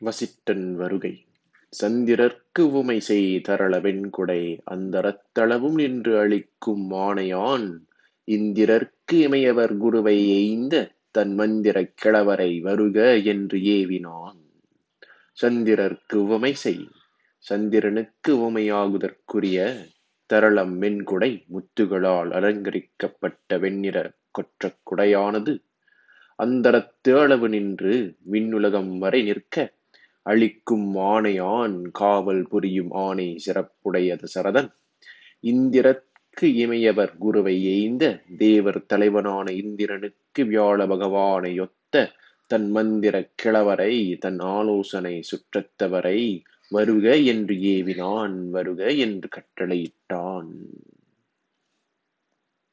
வசிட்டன் வருகை. சந்திரர்க்கு உவமைசெய் தரள வெண்குடை அந்தரத்தளவும் நின்று அளிக்கும் ஆணையான். இந்திரர்க்கு இமையவர் குருவை எய்ந்த தன் மந்திரக் கிழவரை வருக என்று ஏவினான். சந்திரர்க்கு உவமைசெய் சந்திரனுக்கு உவமையாகுதற்குரிய தரளம் வெண்குடை முத்துகளால் அலங்கரிக்கப்பட்ட வெண்ணிறக் கொற்றக் குடையானது அந்தரத்து அளவு நின்று விண்ணுலகம் வரை நிற்க அளிக்கும் ஆணையான் காவல் புரியும் ஆணை சிறப்புடையது சரதன். இந்திரக்கு இமையவர் குருவை எய்ந்த தேவர் தலைவனான இந்திரனுக்கு வியாழ பகவானை ஒத்த தன் மந்திர கிழவரை தன் ஆலோசனை சுற்றத்தவரை வருக என்று ஏவினான் வருக என்று கட்டளையிட்டான்.